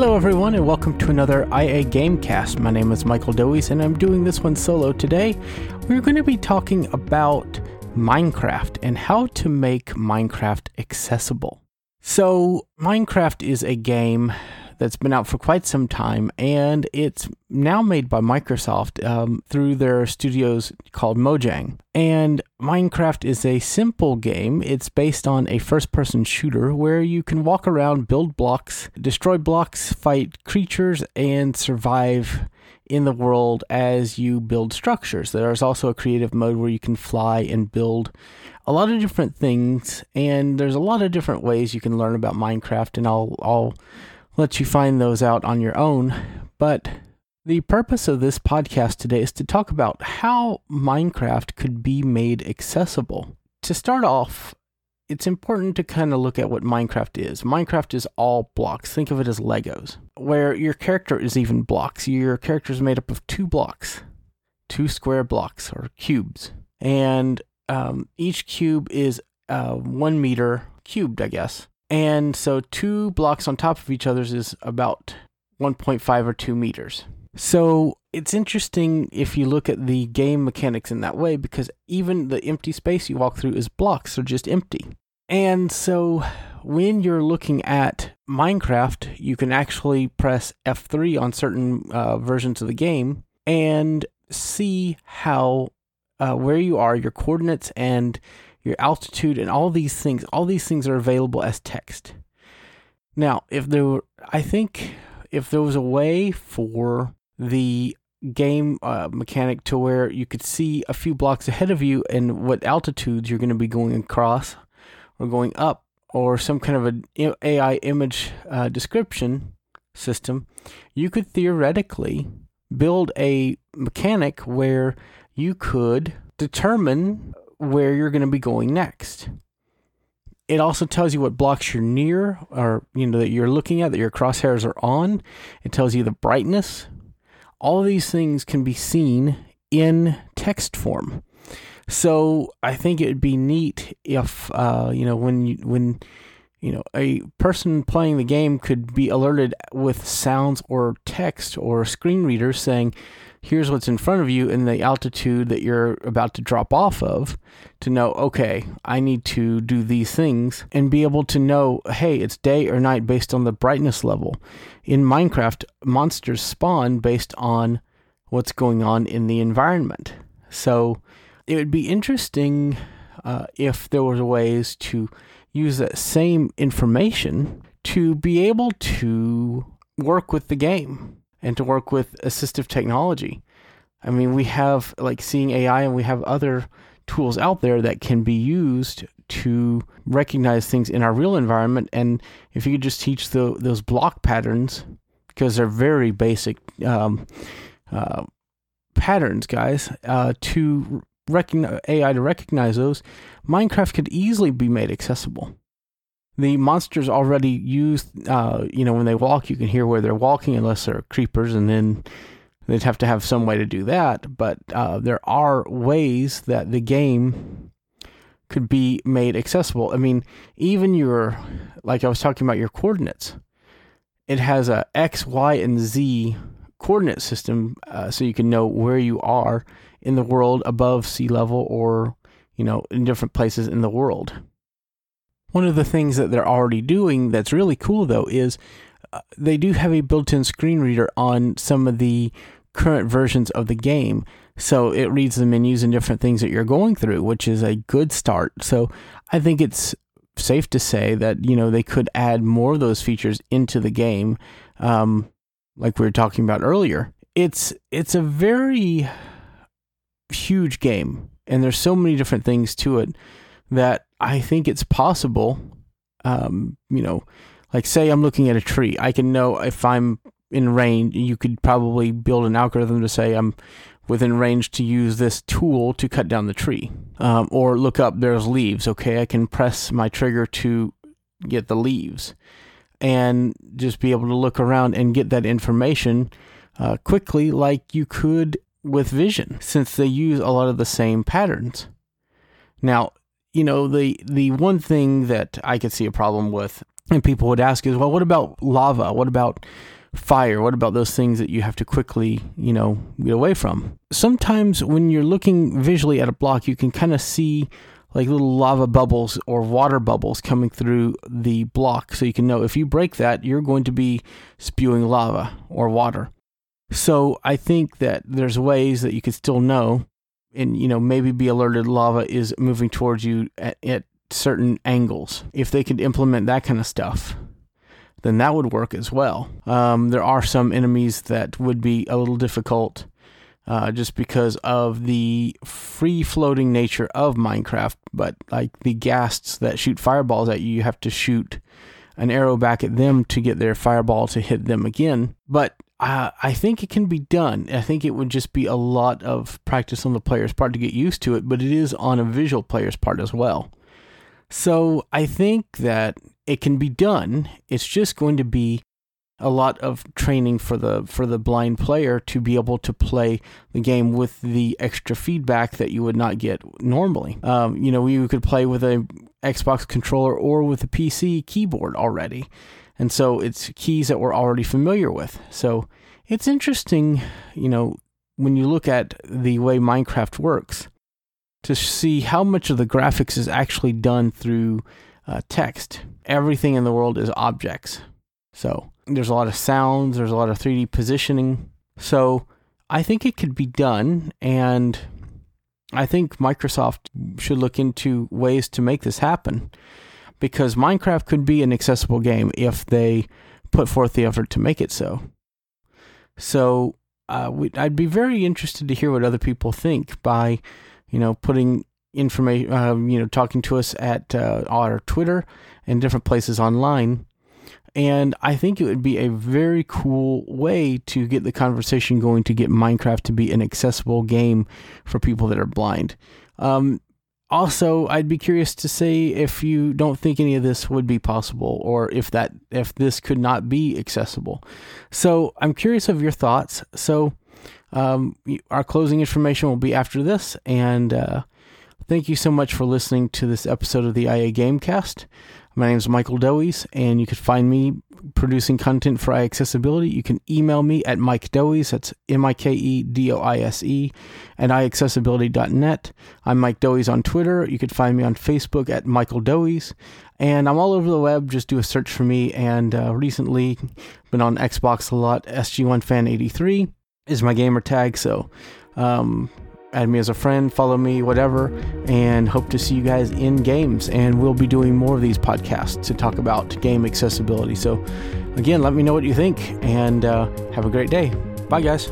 Hello, everyone, and welcome to another IA Gamecast. My name is Michael Doise, and I'm doing this one solo today. We're going to be talking about Minecraft and how to make Minecraft accessible. So, Minecraft is a game that's been out for quite some time, and it's now made by Microsoft um, through their studios called Mojang. And Minecraft is a simple game. It's based on a first person shooter where you can walk around, build blocks, destroy blocks, fight creatures, and survive in the world as you build structures. There's also a creative mode where you can fly and build a lot of different things, and there's a lot of different ways you can learn about Minecraft, and I'll, I'll let you find those out on your own. But the purpose of this podcast today is to talk about how Minecraft could be made accessible. To start off, it's important to kind of look at what Minecraft is. Minecraft is all blocks. Think of it as Legos, where your character is even blocks. Your character is made up of two blocks, two square blocks or cubes. And um, each cube is uh, one meter cubed, I guess. And so two blocks on top of each other is about 1.5 or 2 meters. So it's interesting if you look at the game mechanics in that way because even the empty space you walk through is blocks, are just empty. And so when you're looking at Minecraft, you can actually press F3 on certain uh, versions of the game and see how uh, where you are, your coordinates, and your altitude, and all these things. All these things are available as text. Now, if there were, I think if there was a way for the game uh, mechanic to where you could see a few blocks ahead of you and what altitudes you're going to be going across or going up, or some kind of an AI image uh, description system, you could theoretically build a mechanic where you could determine where you're going to be going next. It also tells you what blocks you're near or you know that you're looking at that your crosshairs are on. It tells you the brightness. All these things can be seen in text form. So I think it'd be neat if uh, you know when you, when you know a person playing the game could be alerted with sounds or text or screen readers saying here's what's in front of you and the altitude that you're about to drop off of to know, okay, I need to do these things and be able to know, hey, it's day or night based on the brightness level. In Minecraft, monsters spawn based on what's going on in the environment. So it would be interesting uh, if there was ways to use that same information to be able to work with the game and to work with assistive technology. I mean, we have like seeing AI and we have other tools out there that can be used to recognize things in our real environment. And if you could just teach the, those block patterns, because they're very basic um, uh, patterns, guys, uh, to recognize AI to recognize those, Minecraft could easily be made accessible the monsters already use, uh, you know, when they walk, you can hear where they're walking unless they're creepers, and then they'd have to have some way to do that. But uh, there are ways that the game could be made accessible. I mean, even your, like I was talking about your coordinates, it has a X, Y, and Z coordinate system uh, so you can know where you are in the world above sea level or, you know, in different places in the world. One of the things that they're already doing that's really cool though is uh, they do have a built-in screen reader on some of the current versions of the game. So it reads the menus and different things that you're going through, which is a good start. So I think it's safe to say that you know they could add more of those features into the game, um, like we were talking about earlier. It's it's a very huge game, and there's so many different things to it that I think it's possible. Um, you know, like say I'm looking at a tree, I can know if I'm in range. You could probably build an algorithm to say I'm within range to use this tool to cut down the tree, um, or look up. There's leaves. Okay, I can press my trigger to get the leaves, and just be able to look around and get that information uh, quickly, like you could with vision, since they use a lot of the same patterns. Now, you know, the the one thing that I could see a problem with and people would ask is, well, what about lava? What about fire? What about those things that you have to quickly, you know, get away from? Sometimes when you're looking visually at a block, you can kind of see like little lava bubbles or water bubbles coming through the block. So you can know if you break that, you're going to be spewing lava or water. So I think that there's ways that you could still know and, you know, maybe be alerted lava is moving towards you at, at certain angles. If they could implement that kind of stuff, then that would work as well. Um, there are some enemies that would be a little difficult uh, just because of the free floating nature of Minecraft. But like the ghasts that shoot fireballs at you, you have to shoot an arrow back at them to get their fireball to hit them again. But uh, I think it can be done. I think it would just be a lot of practice on the player's part to get used to it, but it is on a visual player's part as well. So I think that it can be done. It's just going to be a lot of training for the for the blind player to be able to play the game with the extra feedback that you would not get normally. Um, you know, you could play with a Xbox controller or with a PC keyboard already, and so it's keys that we're already familiar with. So it's interesting, you know, when you look at the way Minecraft works to see how much of the graphics is actually done through uh, text. Everything in the world is objects. So there's a lot of sounds, there's a lot of 3D positioning. So I think it could be done, and I think Microsoft should look into ways to make this happen because Minecraft could be an accessible game if they put forth the effort to make it so. So uh, I'd be very interested to hear what other people think by you know, putting information, uh, you know, talking to us at uh, our Twitter and different places online. And I think it would be a very cool way to get the conversation going to get Minecraft to be an accessible game for people that are blind. Um, also, I'd be curious to see if you don't think any of this would be possible, or if that if this could not be accessible. So I'm curious of your thoughts. So um, our closing information will be after this, and uh, thank you so much for listening to this episode of the IA Gamecast. My name is Michael Doise, and you can find me producing content for iAccessibility. You can email me at Mike Doise, that's M I K E D O I S E, at iAccessibility.net. I'm Mike Doise on Twitter. You can find me on Facebook at Michael Doise. And I'm all over the web. Just do a search for me. And uh, recently, been on Xbox a lot, SG1Fan83 is my gamer tag. So, um, add me as a friend, follow me, whatever, and hope to see you guys in games. And we'll be doing more of these podcasts to talk about game accessibility. So, again, let me know what you think and uh, have a great day. Bye, guys.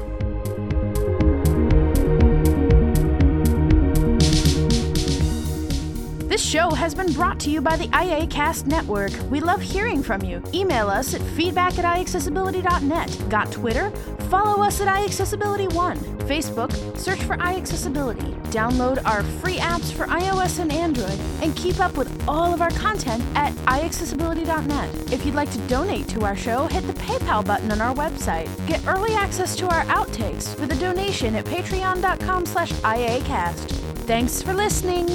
This show has been brought to you by the IACast Network. We love hearing from you. Email us at feedback at iAccessibility.net. Got Twitter? Follow us at iAccessibility1. Facebook, search for iAccessibility. Download our free apps for iOS and Android, and keep up with all of our content at iAccessibility.net. If you'd like to donate to our show, hit the PayPal button on our website. Get early access to our outtakes with a donation at patreon.com slash iacast. Thanks for listening.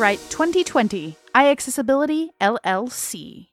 Copyright 2020, iAccessibility LLC.